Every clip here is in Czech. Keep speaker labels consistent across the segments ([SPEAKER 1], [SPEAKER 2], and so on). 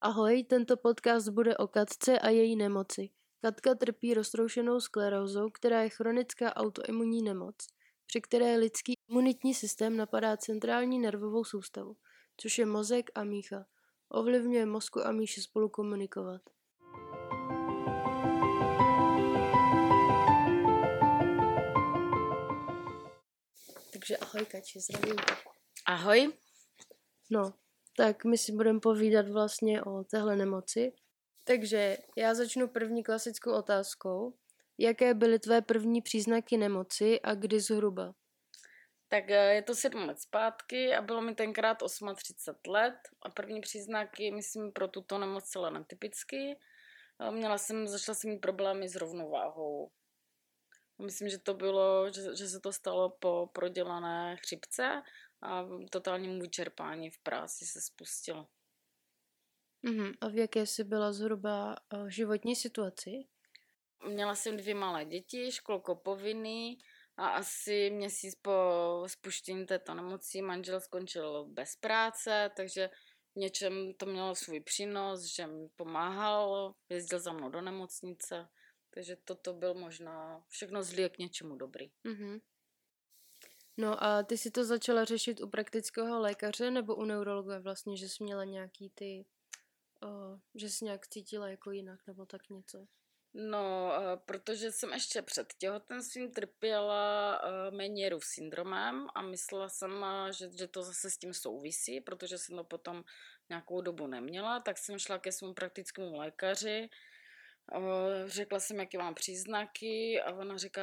[SPEAKER 1] Ahoj, tento podcast bude o Katce a její nemoci. Katka trpí roztroušenou sklerózou, která je chronická autoimunní nemoc, při které lidský imunitní systém napadá centrální nervovou soustavu, což je mozek a mícha. Ovlivňuje mozku a míši spolu komunikovat. Takže ahoj Kači, zdravím.
[SPEAKER 2] Ahoj.
[SPEAKER 1] No, tak my si budeme povídat vlastně o téhle nemoci. Takže já začnu první klasickou otázkou. Jaké byly tvé první příznaky nemoci a kdy zhruba?
[SPEAKER 2] Tak eh, je to sedm let zpátky a bylo mi tenkrát 38 let a první příznaky, myslím, pro tuto nemoc celé netypicky. Měla jsem, začala jsem mít problémy s rovnováhou. Myslím, že to bylo, že, že se to stalo po prodělané chřipce a totálnímu vyčerpání v práci se spustilo.
[SPEAKER 1] Mhm. A v jaké jsi byla zhruba uh, životní situaci?
[SPEAKER 2] Měla jsem dvě malé děti, školko povinný a asi měsíc po spuštění této nemoci manžel skončil bez práce, takže v něčem to mělo svůj přínos, že mi pomáhal, jezdil za mnou do nemocnice, takže toto byl možná všechno zlý k něčemu dobrý.
[SPEAKER 1] Mhm. No a ty si to začala řešit u praktického lékaře nebo u neurologa vlastně, že jsi měla nějaký ty, uh, že jsi nějak cítila jako jinak nebo tak něco?
[SPEAKER 2] No, eh, protože jsem ještě před těhotenstvím trpěla uh, Menierův syndromem a myslela jsem, uh, že, že to zase s tím souvisí, protože jsem to potom nějakou dobu neměla, tak jsem šla ke svému praktickému lékaři, řekla jsem, jaké mám příznaky a ona říká,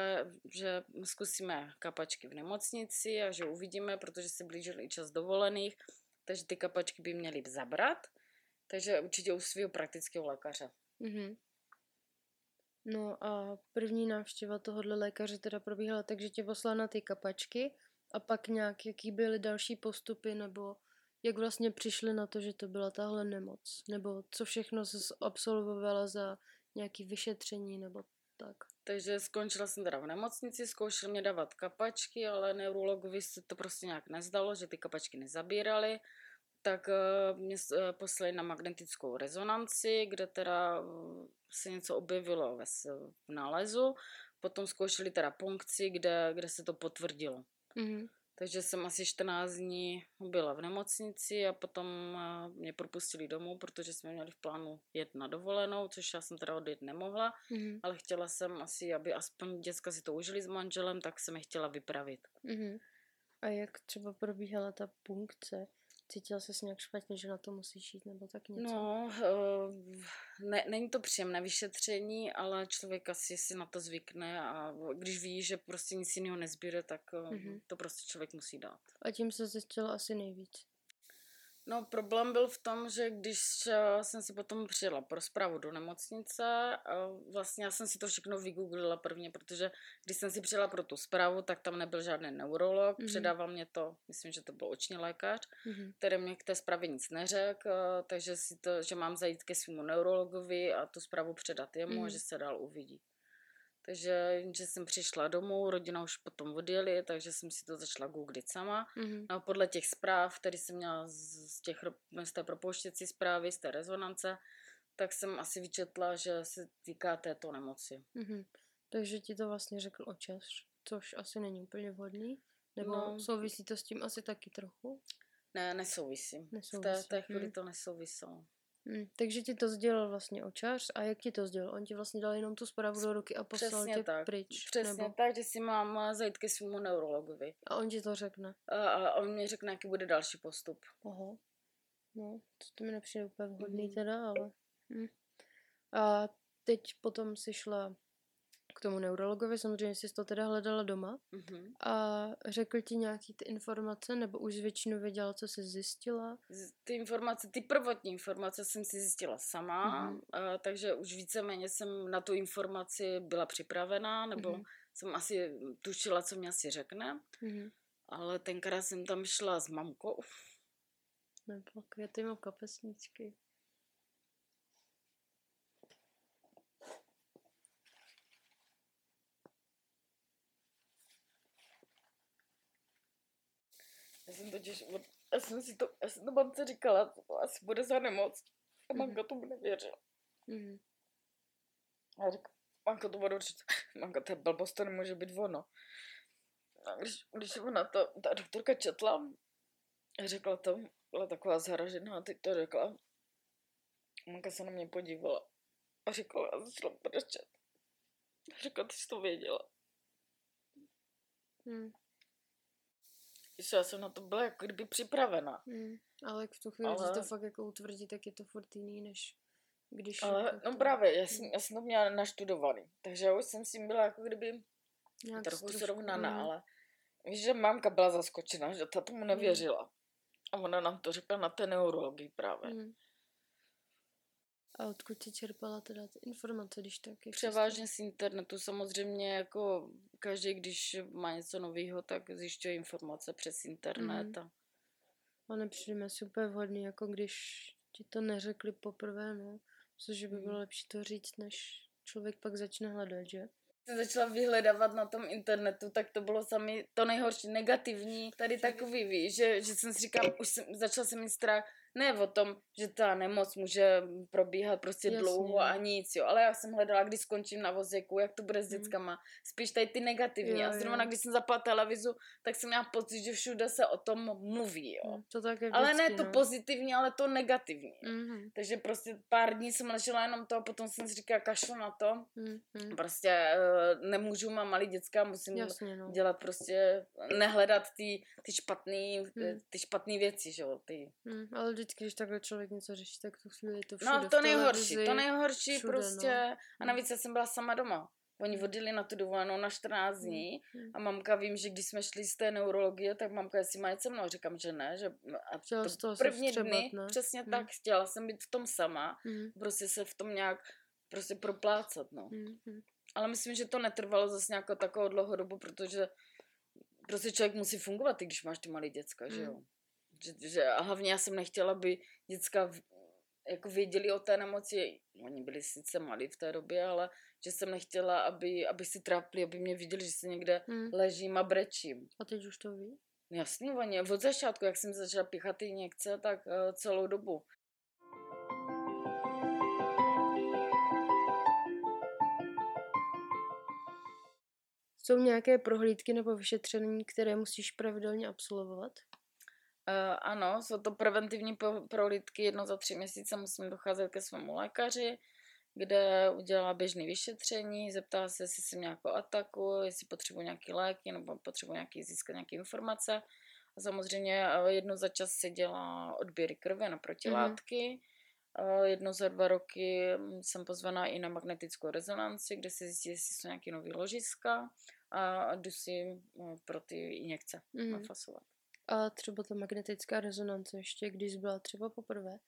[SPEAKER 2] že zkusíme kapačky v nemocnici a že uvidíme, protože se blížil i čas dovolených, takže ty kapačky by měly zabrat, takže určitě u svého praktického lékaře.
[SPEAKER 1] Mhm. No a první návštěva tohohle lékaře teda probíhala tak, že tě poslala na ty kapačky a pak nějak, jaký byly další postupy nebo jak vlastně přišli na to, že to byla tahle nemoc? Nebo co všechno se absolvovala za nějaký vyšetření nebo tak?
[SPEAKER 2] Takže skončila jsem teda v nemocnici, zkoušel mě dávat kapačky, ale neurologovi se to prostě nějak nezdalo, že ty kapačky nezabírali tak uh, mě uh, poslali na magnetickou rezonanci, kde teda uh, se něco objevilo ve v nálezu. Potom zkoušeli teda punkci, kde, kde se to potvrdilo. Mm-hmm. Takže jsem asi 14 dní byla v nemocnici a potom mě propustili domů, protože jsme měli v plánu jet na dovolenou, což já jsem teda odjet nemohla, mm-hmm. ale chtěla jsem asi, aby aspoň děcka si to užili s manželem, tak jsem je chtěla vypravit.
[SPEAKER 1] Mm-hmm. A jak třeba probíhala ta punkce? Cítila se nějak špatně, že na to musíš jít nebo tak něco?
[SPEAKER 2] No, uh, ne, není to příjemné vyšetření, ale člověk asi si na to zvykne a když ví, že prostě nic jiného nezbíre, tak mm-hmm. to prostě člověk musí dát.
[SPEAKER 1] A tím se zjistilo asi nejvíc.
[SPEAKER 2] No problém byl v tom, že když eh, jsem si potom přijela pro zprávu do nemocnice, vlastně já jsem si to všechno vygooglila prvně, protože když jsem si přijela pro tu zprávu, tak tam nebyl žádný neurolog, mm-hmm. předával mě to, myslím, že to byl oční lékař, mm-hmm. který mě k té zprávě nic neřekl, eh, takže si to, že mám zajít ke svému neurologovi a tu zprávu předat jemu mm-hmm. že se dál uvidí. Takže že jsem přišla domů, rodina už potom odjeli, takže jsem si to začala googlit sama. Mm-hmm. No a podle těch zpráv, které jsem měla z, těch, z té propouštěcí zprávy, z té rezonance, tak jsem asi vyčetla, že se týká této nemoci.
[SPEAKER 1] Mm-hmm. Takže ti to vlastně řekl očas, což asi není úplně vhodný? Nebo no, souvisí to s tím asi taky trochu?
[SPEAKER 2] Ne, nesouvisí. nesouvisí. V té, té chvíli hmm. to nesouviselo.
[SPEAKER 1] Hmm, takže ti to sdělil vlastně očař a jak ti to sdělil? On ti vlastně dal jenom tu zprávu do ruky a poslal Přesně tě
[SPEAKER 2] tak.
[SPEAKER 1] pryč?
[SPEAKER 2] Přesně nebo? tak, že si mám zajít ke svému neurologovi.
[SPEAKER 1] A on ti to řekne?
[SPEAKER 2] A, a on mi řekne, jaký bude další postup.
[SPEAKER 1] Aha. No, to, to mi nepřijde úplně vhodný mm. teda, ale... Hm. A teď potom si šla tomu neurologovi, samozřejmě jsi to teda hledala doma mm-hmm. a řekl ti nějaký ty informace, nebo už většinu věděla, co jsi zjistila?
[SPEAKER 2] Ty informace, ty prvotní informace jsem si zjistila sama, mm-hmm. a, takže už víceméně jsem na tu informaci byla připravená, nebo mm-hmm. jsem asi tušila, co mě asi řekne, mm-hmm. ale tenkrát jsem tam šla s mamkou.
[SPEAKER 1] Nebo květy mám kapesničky.
[SPEAKER 2] Jsem totiž, já jsem si to, já jsem to mamce říkala, to asi bude za nemoc. A mamka tomu nevěřila.
[SPEAKER 1] Mhm.
[SPEAKER 2] A já říkám, mamka to bude určitě, mamka to je blbost, to nemůže být ono. A když, když ona to, ta doktorka četla, řekla to, byla taková zaražená, teď to řekla. Mamka se na mě podívala a řekla, a začala brečet. Řekla, ty jsi to věděla.
[SPEAKER 1] Mhm.
[SPEAKER 2] Já jsem na to byla jako kdyby připravená.
[SPEAKER 1] Mhm. Ale jak v tu chvíli
[SPEAKER 2] Ale-
[SPEAKER 1] to fakt jako utvrdí, tak je to furt jiný, než když...
[SPEAKER 2] Ale
[SPEAKER 1] jako
[SPEAKER 2] no
[SPEAKER 1] to
[SPEAKER 2] právě, já jsem, já jsem to měla naštudovaný, takže já už jsem s tím byla jako kdyby
[SPEAKER 1] nějak
[SPEAKER 2] trochu
[SPEAKER 1] trošku-
[SPEAKER 2] srovnaná,
[SPEAKER 1] mhm.
[SPEAKER 2] ale víš, že mamka byla zaskočena, že ta tomu nevěřila. A ona nám to řekla na té neurologii právě.
[SPEAKER 1] Mhm. A odkud si čerpala teda ty informace, když tak?
[SPEAKER 2] Převážně z internetu samozřejmě jako každý, když má něco nového, tak zjišťuje informace přes internet.
[SPEAKER 1] Mhm.
[SPEAKER 2] A
[SPEAKER 1] A nepřijde mi úplně vhodný, jako když ti to neřekli poprvé, no. Což by
[SPEAKER 2] Mhm.
[SPEAKER 1] bylo lepší to říct, než člověk pak začne hledat, že?
[SPEAKER 2] jsem začala vyhledávat na tom internetu, tak to bylo sami to nejhorší, negativní, tady takový, víš, že, že jsem si říkala, už jsem, začala jsem mít strach, ne o tom, že ta nemoc může probíhat prostě
[SPEAKER 1] Jasně,
[SPEAKER 2] dlouho a nic, jo, ale já jsem hledala, když skončím na vozeku, jak to bude s
[SPEAKER 1] Mhm.
[SPEAKER 2] dětskama, spíš tady ty negativní.
[SPEAKER 1] Jo,
[SPEAKER 2] a zrovna
[SPEAKER 1] jo.
[SPEAKER 2] když jsem zapala televizu, tak jsem měla pocit, že všude se o tom mluví, jo.
[SPEAKER 1] Hm, To tak je
[SPEAKER 2] Ale
[SPEAKER 1] vždycky,
[SPEAKER 2] ne to
[SPEAKER 1] no.
[SPEAKER 2] pozitivní, ale to negativní.
[SPEAKER 1] Mhm,
[SPEAKER 2] Takže prostě pár dní jsem ležela jenom to a potom jsem si říkala, kašlu na to.
[SPEAKER 1] mhm, mhm.
[SPEAKER 2] Prostě eh, nemůžu, mám malý děcka, musím
[SPEAKER 1] Jasně, no.
[SPEAKER 2] dělat prostě, nehledat ty, ty špatný,
[SPEAKER 1] Hmm.
[SPEAKER 2] ty špatný věci, že jo, ty.
[SPEAKER 1] Hm, ale vždycky, když takhle člověk něco řeší, tak tu chvíli to všude
[SPEAKER 2] No to nejhorší, to nejhorší
[SPEAKER 1] všude,
[SPEAKER 2] prostě,
[SPEAKER 1] no.
[SPEAKER 2] a
[SPEAKER 1] Hmm.
[SPEAKER 2] navíc já jsem byla sama doma. Oni vodili na tu dovolenou na 14 dní
[SPEAKER 1] Hmm.
[SPEAKER 2] a mamka vím, že když jsme šli z té neurologie, tak mamka, jestli má jít se mnou, říkám, že ne, že a
[SPEAKER 1] Chtěla
[SPEAKER 2] to
[SPEAKER 1] z toho
[SPEAKER 2] první
[SPEAKER 1] vstřebat,
[SPEAKER 2] dny,
[SPEAKER 1] ne?
[SPEAKER 2] přesně
[SPEAKER 1] Hmm.
[SPEAKER 2] tak, chtěla jsem být v tom sama,
[SPEAKER 1] Hm,
[SPEAKER 2] prostě se v tom nějak prostě proplácat, no.
[SPEAKER 1] hm, hm.
[SPEAKER 2] Ale myslím, že to netrvalo zase nějakou takovou dlouhou dobu, protože prostě člověk musí fungovat, i když máš ty malé děcka, že
[SPEAKER 1] Mm.
[SPEAKER 2] jo. Že, že, a hlavně já jsem nechtěla, aby děcka jako věděli o té nemoci. Oni byli sice malí v té době, ale že jsem nechtěla, aby, aby si trápili, aby mě viděli, že se někde
[SPEAKER 1] Hm.
[SPEAKER 2] ležím a brečím.
[SPEAKER 1] A teď už to ví?
[SPEAKER 2] Jasně, oni, od začátku, jak jsem začala píchat ty někce, tak uh, celou dobu.
[SPEAKER 1] Jsou nějaké prohlídky nebo vyšetření, které musíš pravidelně absolvovat?
[SPEAKER 2] Uh, ano, jsou to preventivní prohlídky, jedno za tři měsíce musím docházet ke svému lékaři, kde udělá běžné vyšetření, zeptá se, jestli jsem nějakou ataku, jestli potřebuji nějaké léky nebo potřebuji nějaký, získat nějaké informace. A samozřejmě eh, jednou za čas se dělá odběry krve na protilátky. Mm-hmm. Jednou za dva roky mm, jsem pozvaná i na magnetickou rezonanci, kde se zjistí, jestli jsou nějaké nové ložiska a jdu si mm, pro ty injekce
[SPEAKER 1] Mhm.
[SPEAKER 2] nafasovat.
[SPEAKER 1] A třeba ta magnetická rezonance ještě, když byla třeba poprvé,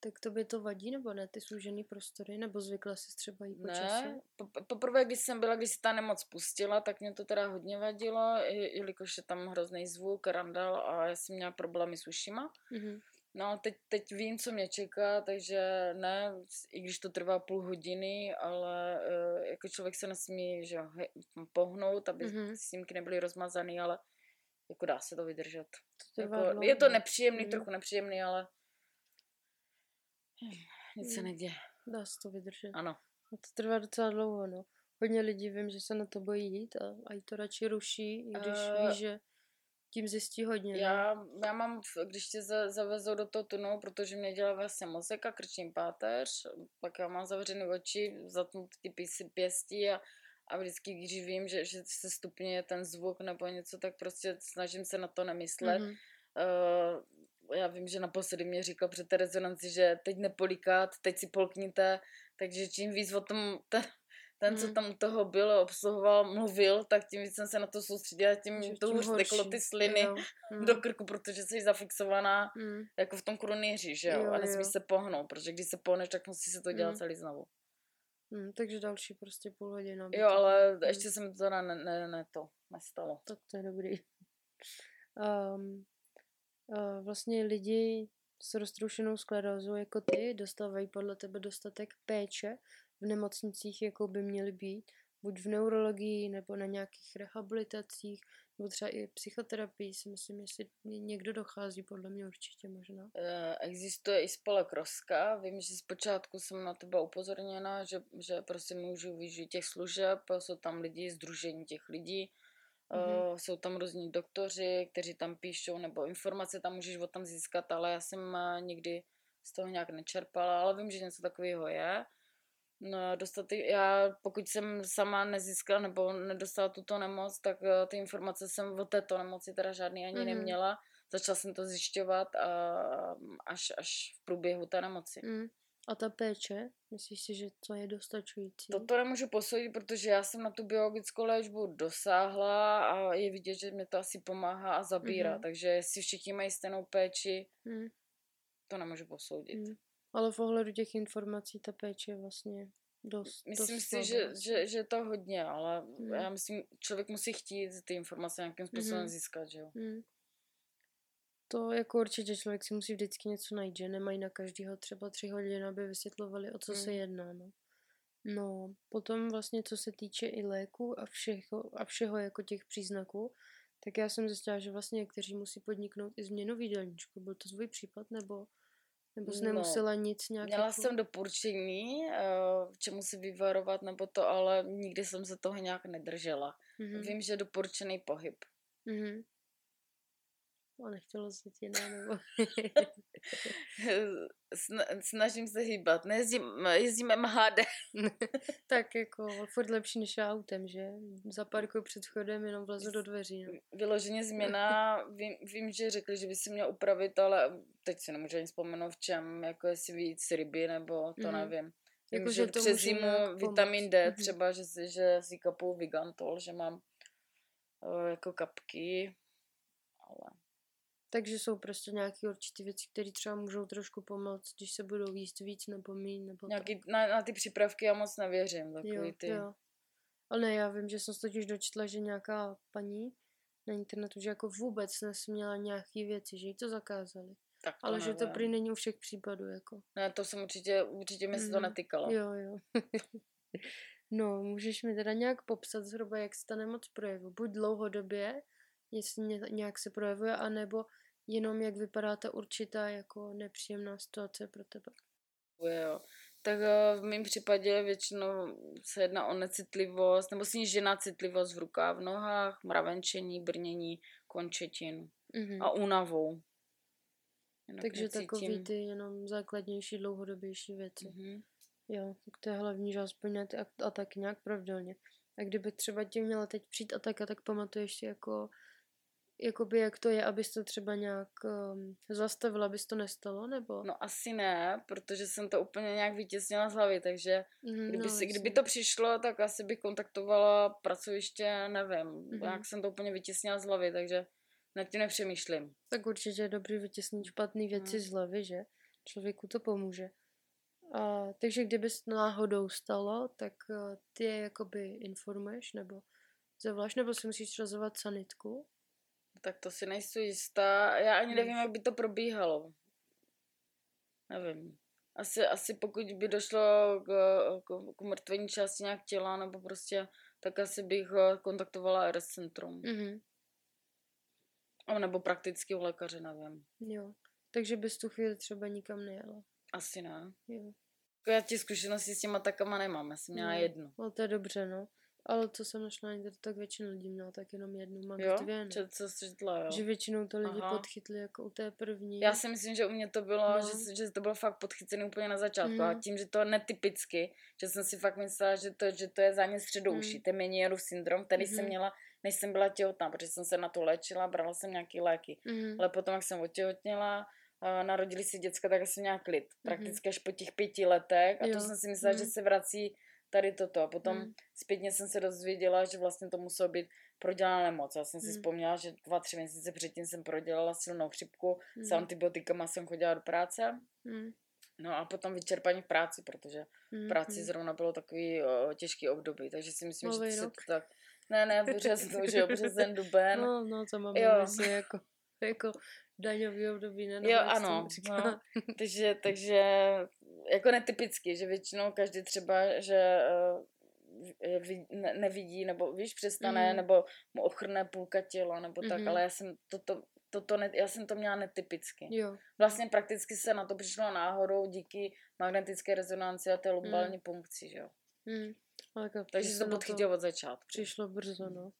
[SPEAKER 1] tak tobě to vadí nebo ne, ty služený prostory, nebo zvykla jsi třeba jí po čase?
[SPEAKER 2] Ne, po- poprvé, když jsem byla, když se ta nemoc pustila, tak mě to teda hodně vadilo, jelikož je tam hrozný zvuk, randal a já jsem měla problémy s ušima.
[SPEAKER 1] Mhm.
[SPEAKER 2] No teď, teď vím, co mě čeká, takže ne, i když to trvá půl hodiny, ale uh, jako člověk se nesmí že, pohnout, aby
[SPEAKER 1] Mhm.
[SPEAKER 2] mm-hmm. snímky nebyly rozmazaný, ale jako dá se to vydržet.
[SPEAKER 1] To
[SPEAKER 2] Jako, je to nepříjemný,
[SPEAKER 1] Mhm.
[SPEAKER 2] trochu nepříjemný, ale nic se
[SPEAKER 1] Mhm.
[SPEAKER 2] neděje.
[SPEAKER 1] Dá se to vydržet.
[SPEAKER 2] Ano.
[SPEAKER 1] A to trvá docela dlouho, no. Hodně lidí vím, že se na to bojí jít a, a jí to radši ruší, i když
[SPEAKER 2] Eh,
[SPEAKER 1] ví, že tím zjistí hodně. no.
[SPEAKER 2] Já, já mám, když tě za, zavezou do toho tunelu, protože mě dělá vlastně mozek a krční páteř, pak já mám zavřené oči, zatnut ty písy pěstí a, a vždycky, když vím, že, že se stupňuje ten zvuk nebo něco, tak prostě snažím se na to nemyslet.
[SPEAKER 1] Mhm.
[SPEAKER 2] Uh, já vím, že naposledy mě říkal před té rezonanci, že teď nepolíkat, teď si polkněte, takže čím víc o tom ten, ten co
[SPEAKER 1] Mhm.
[SPEAKER 2] tam toho byl, obsluhoval, mluvil, tak tím víc jsem se na to soustředila, tím,
[SPEAKER 1] Že
[SPEAKER 2] to
[SPEAKER 1] tím
[SPEAKER 2] už teklo ty sliny
[SPEAKER 1] Jo. Mhm.
[SPEAKER 2] do krku, protože jsi zafixovaná
[SPEAKER 1] Mhm.
[SPEAKER 2] jako v tom krunýři, že jo?
[SPEAKER 1] Jo,
[SPEAKER 2] a nesmíš
[SPEAKER 1] jo.
[SPEAKER 2] se pohnout, protože když se pohneš, tak musí se to dělat
[SPEAKER 1] Mhm.
[SPEAKER 2] celý znovu.
[SPEAKER 1] Mhm, takže další prostě půl hodina.
[SPEAKER 2] Jo, ale ještě se mi to teda ne, ne, ne to nestalo.
[SPEAKER 1] Tak to je dobrý. Um, uh, vlastně lidi s roztroušenou sklerózou jako ty dostávají podle tebe dostatek péče v nemocnicích, jako by měly být, buď v neurologii, nebo na nějakých rehabilitacích, nebo třeba i psychoterapii si myslím, jestli někdo dochází, podle mě určitě možná.
[SPEAKER 2] Eh, Existuje i spolek Roska. Vím, že zpočátku jsem na to byla upozorněna, že, že prostě můžu využít těch služeb. Jsou tam lidi, združení těch lidí. Mm-hmm. Jsou tam různí doktoři, kteří tam píšou, nebo informace tam můžeš od tam získat, ale já jsem uh, nikdy z toho nějak nečerpala, ale vím, že něco takového je. No, dostat ty, já pokud jsem sama nezískala nebo nedostala tuto nemoc, tak uh, ty informace jsem o této nemoci teda žádný ani mm-hmm. neměla. Začala jsem to zjišťovat a, až, až v průběhu té nemoci.
[SPEAKER 1] Mm. A ta péče, myslíš si, že to je dostačující?
[SPEAKER 2] Toto nemůžu posoudit, protože já jsem na tu biologickou léčbu dosáhla a je vidět, že mě to asi pomáhá a zabírá. Mm-hmm. Takže jestli všichni mají stejnou péči, mm. to nemůžu posoudit. Mm.
[SPEAKER 1] Ale v ohledu těch informací ta péče je vlastně dost
[SPEAKER 2] Myslím
[SPEAKER 1] dost
[SPEAKER 2] si, že, že, že to hodně, ale mm. já myslím, člověk musí chtít ty informace nějakým způsobem mm. získat, že jo. Mm.
[SPEAKER 1] To jako určitě člověk si musí vždycky něco najít, že nemají na každého třeba tři hodiny, aby vysvětlovali, o co mm. se jedná. No. no, potom vlastně, co se týče i léku a všeho, a všeho jako těch příznaků, tak já jsem zjistila, že vlastně někteří musí podniknout i změnu výdelníčku. Byl to svůj případ, nebo, nebo jsi no, nemusela nic nějak...
[SPEAKER 2] Měla jako... jsem doporučení, eh, čemu si vyvarovat nebo to, ale nikdy jsem se toho nějak nedržela. Mm-hmm. Vím, že doporučený pohyb. Mm-hmm.
[SPEAKER 1] A nechtělo se ti, ne, nebo...
[SPEAKER 2] Snažím se hýbat, nejezdím, jezdíme MHD.
[SPEAKER 1] tak jako furt lepší než autem, že? Zaparkuju před vchodem, jenom vlezu do dveří. No.
[SPEAKER 2] Vyloženě změna, vím, vím, že řekli, že by si měl upravit, ale teď si nemůžu ani vzpomenout v čem, jako jestli víc ryby, nebo to mm. nevím. Jako, že, že přes zimu vitamin D mm-hmm. třeba, že si, že si kapu Vigantol, že mám uh, jako kapky, ale
[SPEAKER 1] takže jsou prostě nějaké určité věci, které třeba můžou trošku pomoct, když se budou jíst víc nebo méně. Nebo
[SPEAKER 2] Nějaký, na, na ty přípravky já moc nevěřím. Takový
[SPEAKER 1] jo,
[SPEAKER 2] ty.
[SPEAKER 1] Jo. Ale ne, já vím, že jsem se totiž dočetla, že nějaká paní na internetu, že jako vůbec nesměla nějaké věci, že jí to zakázali. Tak to Ale nevím. že to prý není u všech případů. Jako.
[SPEAKER 2] Ne, to jsem určitě, určitě mi se to mhm. netýkalo.
[SPEAKER 1] Jo, jo. no, můžeš mi teda nějak popsat zhruba, jak se ta nemoc projevuje. Buď dlouhodobě, jestli nějak se projevuje, anebo jenom jak vypadá ta určitá jako nepříjemná situace pro tebe.
[SPEAKER 2] Jo. Tak eh, v mém případě většinou se jedná o necitlivost nebo snížená citlivost v rukách, v nohách, mravenčení, brnění, končetin mm-hmm. a únavou.
[SPEAKER 1] Jinak Takže necítím. takový ty jenom základnější, dlouhodobější věci. Mm-hmm. Jo, tak to je hlavní, že aspoň ty ataky nějak pravidelně. A kdyby třeba ti měla teď přijít ataka, tak pamatuješ si jako jakoby jak to je, abys to třeba nějak um, zastavila, abys to nestalo, nebo?
[SPEAKER 2] No asi ne, protože jsem to úplně nějak vytěsnila z hlavy, takže mm, kdyby, no, si, kdyby to přišlo, tak asi bych kontaktovala pracoviště, nevím, mm-hmm. jak jsem to úplně vytěsnila z hlavy, takže nad tím nepřemýšlím.
[SPEAKER 1] Tak určitě je dobrý vytěsnit špatné věci mm. z hlavy, že? Člověku to pomůže. A, takže kdyby se náhodou stalo, tak uh, ty je jakoby informuješ, nebo zavláš, nebo si musíš rozhovat sanitku,
[SPEAKER 2] tak to si nejsou jistá. Já ani nevím, jak by to probíhalo. Nevím. Asi, asi pokud by došlo k, k, k mrtvení části nějak těla, nebo prostě, tak asi bych eh, kontaktovala RS centrum. Mm-hmm. Nebo prakticky u lékaře, nevím.
[SPEAKER 1] Jo. Takže bys tu chvíli třeba nikam nejela.
[SPEAKER 2] Asi ne. Jo. Já ti zkušenosti s těma takama nemám, já jsem měla no. jednu.
[SPEAKER 1] No to je dobře, no. Ale co jsem našla na internetu, tak většina lidí měla tak jenom jednu, max
[SPEAKER 2] jo?
[SPEAKER 1] dvě.
[SPEAKER 2] Ne? Čo, co jsi četla, jo?
[SPEAKER 1] Že většinou to lidi Aha. podchytli jako u té první.
[SPEAKER 2] Já si myslím, že u mě to bylo, no. že, že to bylo fakt podchycené úplně na začátku. Mm. A tím, že to netypicky, že jsem si fakt myslela, že to, že to je zánět středouší, mm. ten Menierův syndrom, který mm. jsem měla, než jsem byla těhotná, protože jsem se na to léčila, brala jsem nějaký léky. Mm. Ale potom, jak jsem otěhotněla, narodili si děcka, tak jsem nějak klid. Mhm. Prakticky až po těch pěti letech. A jo. to jsem si myslela, mm. že se vrací tady toto. A potom hmm. zpětně jsem se dozvěděla, že vlastně to muselo být prodělaná nemoc. Já jsem si hmm. vzpomněla, že dva, tři měsíce předtím jsem prodělala silnou chřipku, hmm. s antibiotikama jsem chodila do práce. Hmm. No a potom vyčerpaní v práci, protože v práci hmm. zrovna bylo takový o, těžký období, takže si myslím, Nový že to tak... Ne, ne, březnu, že jo, březen, duben.
[SPEAKER 1] No, no, to máme jo. Myslím, jako, jako daňový období, ne?
[SPEAKER 2] Jo, ano, no. takže, takže jako netypicky, že většinou každý třeba, že eh, vid, ne, nevidí, nebo víš, přestane,
[SPEAKER 1] Mm.
[SPEAKER 2] nebo mu ochrne půlka těla, nebo tak,
[SPEAKER 1] Mhm.
[SPEAKER 2] ale já jsem toto, toto ne, já jsem to měla netypicky.
[SPEAKER 1] Jo.
[SPEAKER 2] Vlastně prakticky se na to přišlo náhodou díky magnetické rezonanci a té
[SPEAKER 1] Mm.
[SPEAKER 2] lumbální punkci, že jo.
[SPEAKER 1] Mm. Ale jako
[SPEAKER 2] Takže
[SPEAKER 1] se
[SPEAKER 2] to podchytilo od začátku.
[SPEAKER 1] Přišlo brzo, no.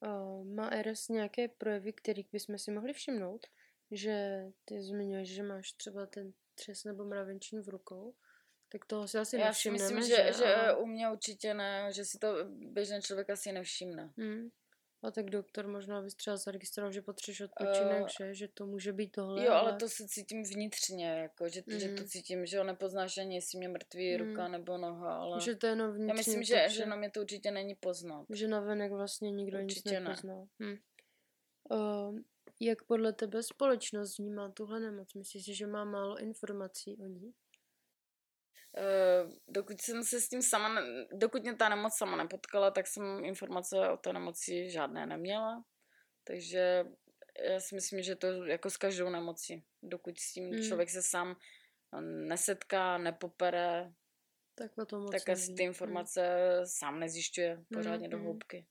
[SPEAKER 1] Uh, má RS nějaké projevy, kterých bychom si mohli všimnout? Že ty zmiňuješ, že máš třeba ten třes nebo mravenčín v rukou, tak toho si asi
[SPEAKER 2] Já si
[SPEAKER 1] nevšimneme,
[SPEAKER 2] myslím, že, že
[SPEAKER 1] ale...
[SPEAKER 2] u mě určitě ne, že si to běžný člověk asi nevšimne.
[SPEAKER 1] Hmm. A tak doktor možná bys třeba zaregistroval, že potřebuješ odpočinek,
[SPEAKER 2] Eh,
[SPEAKER 1] že, že to může být tohle,
[SPEAKER 2] Jo, ale to se cítím vnitřně, jako, že, že to
[SPEAKER 1] Mhm.
[SPEAKER 2] cítím, že ho nepoznáš ani jestli mě mrtví
[SPEAKER 1] Mhm.
[SPEAKER 2] ruka nebo noha, ale
[SPEAKER 1] že to je jenom
[SPEAKER 2] já
[SPEAKER 1] vnitřně,
[SPEAKER 2] myslím, že,
[SPEAKER 1] takže-
[SPEAKER 2] že na mě to určitě není poznat.
[SPEAKER 1] že navenek vlastně nikdo
[SPEAKER 2] Určitě
[SPEAKER 1] nic
[SPEAKER 2] ne.
[SPEAKER 1] nepozná. Hm. Uh, jak podle tebe společnost vnímá tuhle nemoc? Myslíš si, že má málo informací o ní?
[SPEAKER 2] Eh, dokud jsem se s tím sama, ne- dokud mě ta nemoc sama nepotkala, tak jsem informace o té nemoci žádné neměla. Takže já si myslím, že to jako s každou nemocí. Dokud s tím
[SPEAKER 1] Mm.
[SPEAKER 2] člověk se sám nesetká, nepopere,
[SPEAKER 1] Tak o tom moc
[SPEAKER 2] tak asi ty
[SPEAKER 1] Hm.
[SPEAKER 2] informace sám nezjišťuje pořádně do
[SPEAKER 1] mm.
[SPEAKER 2] hloubky.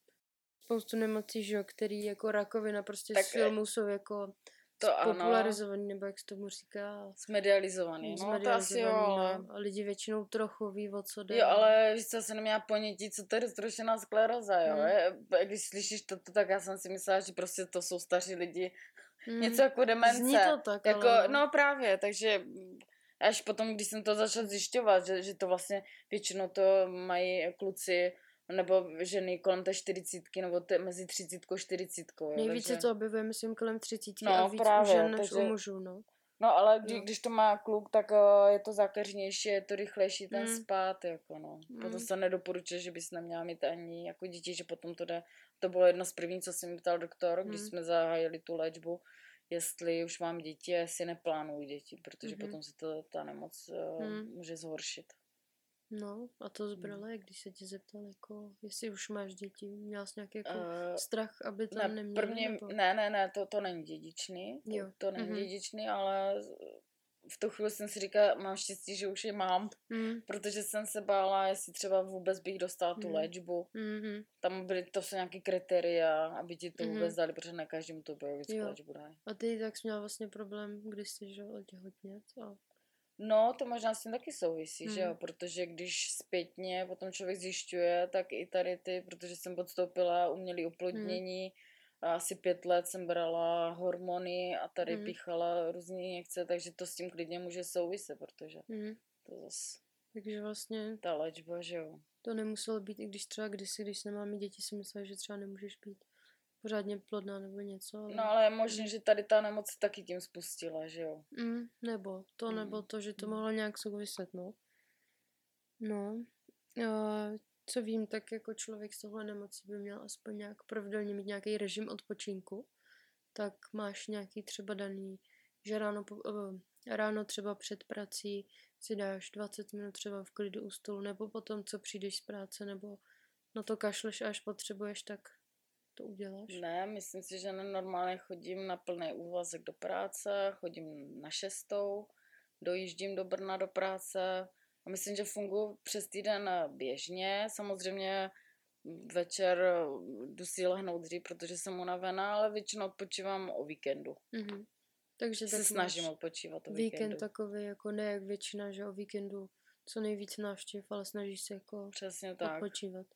[SPEAKER 1] Spoustu nemocí, že jo, který jako rakovina prostě
[SPEAKER 2] Tak,
[SPEAKER 1] z
[SPEAKER 2] eh,
[SPEAKER 1] filmů jsou jako
[SPEAKER 2] To ano,
[SPEAKER 1] popularizovaný, nebo jak se tomu říká,
[SPEAKER 2] zmedializovaný. No to asi jo, ale...
[SPEAKER 1] no. A lidi většinou trochu ví, o co jde.
[SPEAKER 2] Jo, ale víš co, jsem neměla ponětí, co to je roztroušená skleroza, jo.
[SPEAKER 1] Mm.
[SPEAKER 2] Je, Když slyšíš to, tak já jsem si myslela, že prostě to jsou staří lidi,
[SPEAKER 1] Hm.
[SPEAKER 2] něco jako demence.
[SPEAKER 1] Zní to tak,
[SPEAKER 2] jako,
[SPEAKER 1] ale
[SPEAKER 2] no právě, takže až potom, když jsem to začala zjišťovat, že, že to vlastně většinou to mají kluci nebo ženy kolem té čtyřicítky, nebo te, mezi třicítkou a čtyřicítkou.
[SPEAKER 1] Nejvíce
[SPEAKER 2] takže...
[SPEAKER 1] to objevuje, myslím, kolem třicítky
[SPEAKER 2] No,
[SPEAKER 1] a víc
[SPEAKER 2] právě,
[SPEAKER 1] u žen než
[SPEAKER 2] takže-
[SPEAKER 1] u mužů, no.
[SPEAKER 2] No ale kdy,
[SPEAKER 1] Jo.
[SPEAKER 2] když to má kluk, tak uh, je to zákeřnější, je to rychlejší ten
[SPEAKER 1] Mm.
[SPEAKER 2] spát, jako no. Proto
[SPEAKER 1] Mm.
[SPEAKER 2] se nedoporučuje, že bys neměla mít ani jako dítě, že potom to jde. To bylo jedno z prvních, co jsem mi ptal doktor, když
[SPEAKER 1] Mm.
[SPEAKER 2] jsme zahájili tu léčbu, jestli už mám děti a jestli neplánuju děti, protože
[SPEAKER 1] Mhm.
[SPEAKER 2] potom se to, ta nemoc uh,
[SPEAKER 1] Mm.
[SPEAKER 2] může zhoršit.
[SPEAKER 1] No, a to
[SPEAKER 2] Hmm.
[SPEAKER 1] zbrala, jak když se tě zeptal, jako, jestli už máš děti, měla jsi nějaký jako
[SPEAKER 2] Uh,
[SPEAKER 1] strach, aby tam
[SPEAKER 2] ne,
[SPEAKER 1] neměli,
[SPEAKER 2] prvně,
[SPEAKER 1] nebo?
[SPEAKER 2] ne, ne, ne, to, to není dědičný, to,
[SPEAKER 1] Jo,
[SPEAKER 2] to není
[SPEAKER 1] mhm.
[SPEAKER 2] dědičný, ale v tu chvíli jsem si říkala, mám štěstí, že už je mám,
[SPEAKER 1] Mm,
[SPEAKER 2] protože jsem se bála, jestli třeba vůbec bych dostala tu
[SPEAKER 1] Mhm.
[SPEAKER 2] léčbu.
[SPEAKER 1] mm,
[SPEAKER 2] Tam byly, to jsou nějaké kritéria, aby ti to
[SPEAKER 1] Mhm.
[SPEAKER 2] vůbec dali, protože ne každému to biologickou léčbu dají.
[SPEAKER 1] A ty tak jsi měla vlastně problém, když jsi že otěhotnět a
[SPEAKER 2] No, to možná s tím taky souvisí, že jo,
[SPEAKER 1] Mhm.
[SPEAKER 2] protože když zpětně potom člověk zjišťuje, tak i tady ty, protože jsem podstoupila umělé oplodnění, a asi pět let jsem brala hormony a tady
[SPEAKER 1] Mhm.
[SPEAKER 2] píchala různé injekce, takže to s tím klidně může souviset, protože
[SPEAKER 1] mm,
[SPEAKER 2] to zase
[SPEAKER 1] takže vlastně
[SPEAKER 2] ta léčba, že jo.
[SPEAKER 1] to nemuselo být, i když třeba kdysi, když jsme máme děti, si myslela, že třeba nemůžeš být pořádně plodná nebo něco. Ale...
[SPEAKER 2] No ale je možné, že tady ta nemoc taky tím spustila, že jo.
[SPEAKER 1] Mm, nebo to,
[SPEAKER 2] Mm,
[SPEAKER 1] nebo to, že to mohlo nějak souviset, no. No, a co vím, tak jako člověk s tohle nemocí by měl aspoň nějak pravidelně mít nějaký režim odpočinku, tak máš nějaký třeba daný, že ráno, po, uh, ráno třeba před prací si dáš 20 minut třeba v klidu u stolu, nebo potom, co přijdeš z práce, nebo na to kašleš až potřebuješ, tak to uděláš.
[SPEAKER 2] Ne, myslím si, že normálně chodím na plný úvazek do práce, chodím na šestou, dojíždím do Brna do práce a myslím, že funguji přes týden běžně. Samozřejmě večer jdu si lehnout dřív, protože jsem unavená, ale většinou odpočívám o víkendu.
[SPEAKER 1] Mhm. Takže
[SPEAKER 2] Se
[SPEAKER 1] tak
[SPEAKER 2] snažím odpočívat o
[SPEAKER 1] víkend
[SPEAKER 2] víkendu.
[SPEAKER 1] takový, jako ne jak většina, že o víkendu co nejvíc návštěv, ale snažíš se jako
[SPEAKER 2] Přesně tak.
[SPEAKER 1] odpočívat.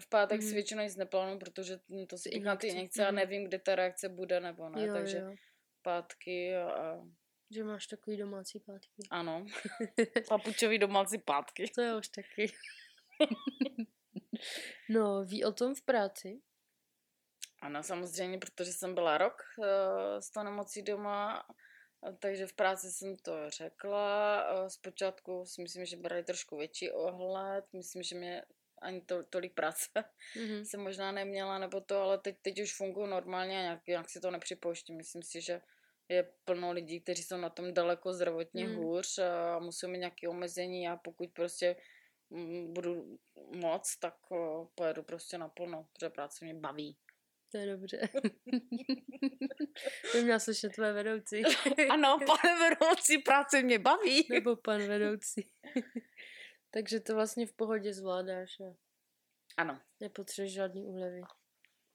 [SPEAKER 2] V pátek si
[SPEAKER 1] Mhm.
[SPEAKER 2] většinou nic neplánuju, protože to si píchám ty
[SPEAKER 1] injekce,
[SPEAKER 2] injekce a
[SPEAKER 1] mhm.
[SPEAKER 2] nevím, kde ta reakce bude nebo ne,
[SPEAKER 1] jo,
[SPEAKER 2] takže
[SPEAKER 1] jo,
[SPEAKER 2] pátky a,
[SPEAKER 1] že máš takový domácí pátky.
[SPEAKER 2] ano, papučový domácí pátky.
[SPEAKER 1] To je už taky. no, ví o tom v práci?
[SPEAKER 2] Ano, samozřejmě, protože jsem byla rok uh, s tou nemocí doma, takže v práci jsem to řekla. Uh, zpočátku si myslím, že brali trošku větší ohled, myslím, že mě ani to, tolik práce
[SPEAKER 1] Mhm.
[SPEAKER 2] jsem možná neměla, nebo to, ale teď, teď už funguji normálně a nějak, nějak si to nepřipouštím. Myslím si, že je plno lidí, kteří jsou na tom daleko zdravotně
[SPEAKER 1] Mm.
[SPEAKER 2] hůř a musí mít nějaké omezení a pokud prostě mm, budu moc, tak uh, pojedu prostě naplno, protože práce mě baví.
[SPEAKER 1] To je dobře. to měla slyšet tvoje vedoucí.
[SPEAKER 2] Ano, pane vedoucí, práce mě baví.
[SPEAKER 1] Nebo pan vedoucí. Takže to vlastně v pohodě zvládáš. A...
[SPEAKER 2] Ano.
[SPEAKER 1] Nepotřebuješ žádný úlevy.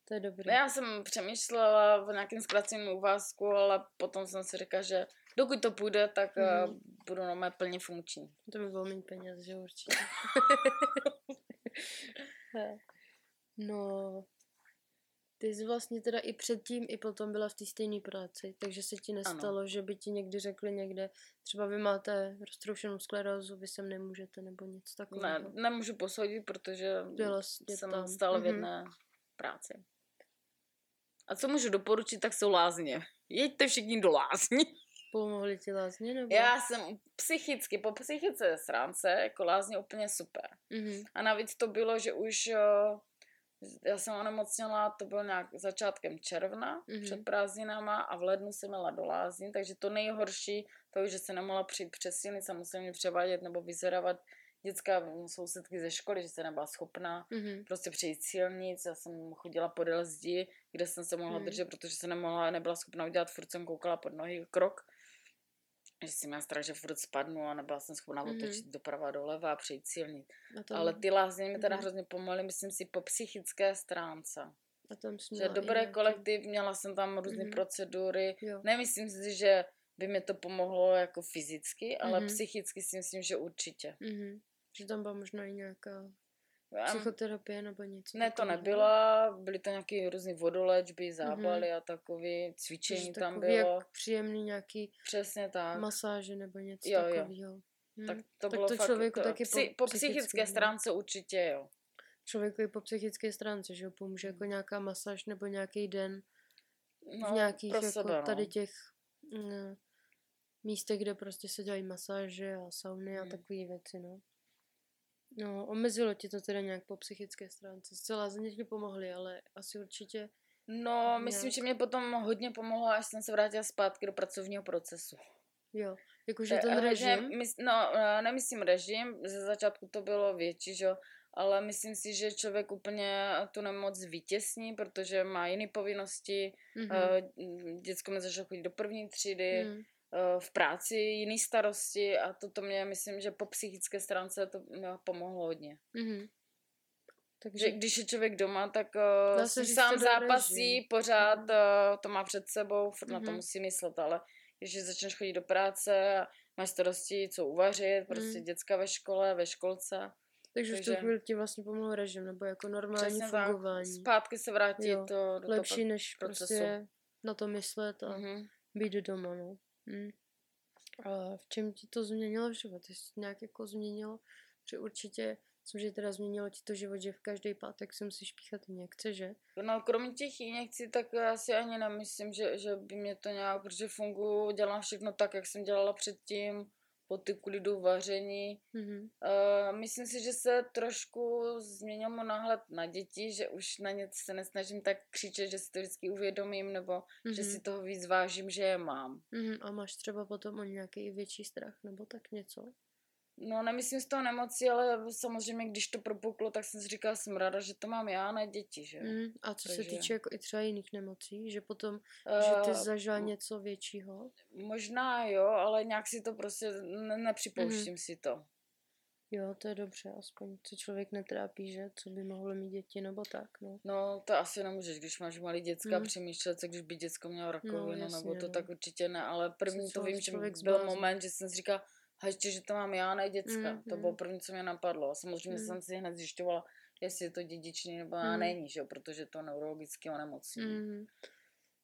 [SPEAKER 1] To je dobrý.
[SPEAKER 2] Já jsem přemýšlela o nějakém zkraceném úvazku, ale potom jsem si říkala, že dokud to půjde, tak mm. budu normálně plně funkční.
[SPEAKER 1] To by bylo méně peněz, že určitě. no, ty jsi vlastně teda i předtím, i potom byla v té stejné práci, takže se ti nestalo, ano. že by ti někdy řekli někde, třeba vy máte roztroušenou sklerózu, vy sem nemůžete, nebo něco takového.
[SPEAKER 2] Ne, nemůžu posoudit, protože
[SPEAKER 1] byla
[SPEAKER 2] jsem
[SPEAKER 1] tam.
[SPEAKER 2] stále v mhm. jedné mm-hmm. práci. A co můžu doporučit, tak jsou lázně. Jeďte všichni do lázní.
[SPEAKER 1] Pomohli ti lázně? Nebo?
[SPEAKER 2] Já jsem psychicky, po psychice sránce, jako lázně úplně super. Mm-hmm. A navíc to bylo, že už já jsem onemocněla, to bylo nějak začátkem června, mm-hmm. před prázdninama a v lednu jsem měla do lázní, takže to nejhorší, to že se nemohla přijít přes silnice, musela mě převádět nebo vyzeravat dětská sousedky ze školy, že se nebyla schopná mm-hmm. prostě přejít silnic. Já jsem chodila podél zdi, kde jsem se mohla mm-hmm. držet, protože se nemohla, nebyla schopná udělat, furt jsem koukala pod nohy krok. Že jsem měla strach, že furt spadnu a nebyla jsem schopná mm-hmm. otočit doprava doleva a přejít silnic. To... Ale ty lázně mi teda mm-hmm. hrozně pomohly, myslím si, po psychické stránce.
[SPEAKER 1] A tam
[SPEAKER 2] že dobré kolektiv, měla jsem tam různé mm-hmm. procedury. Jo. Nemyslím si, že by mi to pomohlo jako fyzicky, ale mm-hmm. psychicky si myslím, že určitě.
[SPEAKER 1] Mm-hmm. Že tam byla možná i nějaká psychoterapie nebo něco.
[SPEAKER 2] Ne, to nebyla, byly to nějaké různé vodolečby, mhm. zábaly mm-hmm. a takové cvičení Takže tam bylo. Jak
[SPEAKER 1] příjemný nějaký
[SPEAKER 2] Přesně tak.
[SPEAKER 1] masáže nebo něco jo, takového.
[SPEAKER 2] Hmm. Tak to tak bylo to fakt, člověku to, taky psy, po, po psychické stránce určitě, jo.
[SPEAKER 1] Člověku i po psychické stránce, že jo, pomůže jako hmm. nějaká masáž nebo nějaký den no, v nějakých jako sebe, no. tady těch mm, místech, kde prostě se dělají masáže a sauny hmm. a takové věci, no. No, omezilo ti to teda nějak po psychické stránce. Zcela za ti pomohli, ale asi určitě...
[SPEAKER 2] No, nějak... myslím, že mě potom hodně pomohlo, až jsem se vrátila zpátky do pracovního procesu.
[SPEAKER 1] Jo, jakože ten režim?
[SPEAKER 2] Mys, no, uh, nemyslím režim, ze začátku to bylo větší, že ale myslím si, že člověk úplně tu nemoc vytěsní, protože má jiné povinnosti. Mm-hmm. Děcko mi začalo chodit do první třídy, mm. Eh, v práci jiný starosti a toto mě, myslím, že po psychické stránce to mě pomohlo hodně. Mm-hmm. Takže že když je člověk doma, tak uh, si sám zápasí, režim. pořád uh, to má před sebou, furt mm-hmm. na to mhm. musí myslet, ale když začneš chodit do práce a máš starosti, co uvařit, prostě mm. děcka ve škole, ve školce.
[SPEAKER 1] Takže, Takže v tu chvíli ti vlastně pomohl režim, nebo jako normální fungování. Tak.
[SPEAKER 2] Zpátky se vrátit jo. to, do
[SPEAKER 1] Lepší, toho než procesu. prostě na to myslet a mm-hmm. být doma, no. Hmm. A v čem ti to změnilo v život? Jestli nějak jako změnilo? Že určitě Myslím, že teda změnilo ti to život, že v každý pátek si musíš píchat injekce, že?
[SPEAKER 2] No, kromě těch injekcí, tak já si ani nemyslím, že, že by mě to nějak, protože funguji, dělám všechno tak, jak jsem dělala předtím ty klidu vaření. Mm-hmm. Uh, myslím si, že se trošku změnil můj náhled na děti, že už na ně se nesnažím tak křičet, že si to vždycky uvědomím, nebo mm-hmm. že si toho víc vážím, že je mám.
[SPEAKER 1] Mm-hmm. A máš třeba potom o nějaký větší strach, nebo tak něco?
[SPEAKER 2] No, nemyslím z toho nemocí, ale samozřejmě, když to propuklo, tak jsem si říkala, jsem ráda, že to mám já, ne děti, že
[SPEAKER 1] mm, A co Takže... se týče jako i třeba jiných nemocí, že potom, uh, že ty eh, zažila něco většího?
[SPEAKER 2] Možná jo, ale nějak si to prostě, ne, nepřipouštím mm. si to.
[SPEAKER 1] Jo, to je dobře, aspoň co člověk netrápí, že co by mohlo mít děti nebo tak, no.
[SPEAKER 2] No, to asi nemůžeš, když máš malý děcka, mm. přemýšlet co když by děcko mělo rakovinu, no, jasně, nebo to no. tak určitě ne, ale první to vím, že byl moment, že jsem si říkala, ještě, že to mám já, ne děcka. Mm, to bylo první, co mě napadlo. Samozřejmě mm. jsem si hned zjišťovala, jestli je to dědičný nebo mm. není, že? protože to neurologicky onemocní. Mm.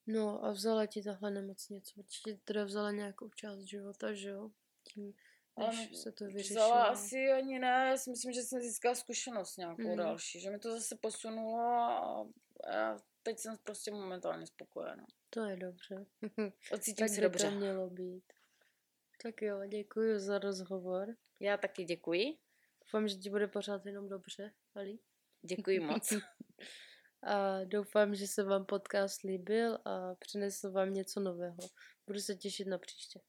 [SPEAKER 1] No a vzala ti tahle nemoc něco? Určitě teda vzala nějakou část života, že jo? Tím, než se to vyřešilo.
[SPEAKER 2] Vzala asi ani ne, já si myslím, že jsem získala zkušenost nějakou mm. další, že mi to zase posunulo a já teď jsem prostě momentálně spokojená.
[SPEAKER 1] To je dobře.
[SPEAKER 2] Ocítím tak se dobře.
[SPEAKER 1] to mělo být. Tak jo, děkuji za rozhovor.
[SPEAKER 2] Já taky děkuji.
[SPEAKER 1] Doufám, že ti bude pořád jenom dobře, Ali.
[SPEAKER 2] Děkuji moc.
[SPEAKER 1] a doufám, že se vám podcast líbil a přinesl vám něco nového. Budu se těšit na příště.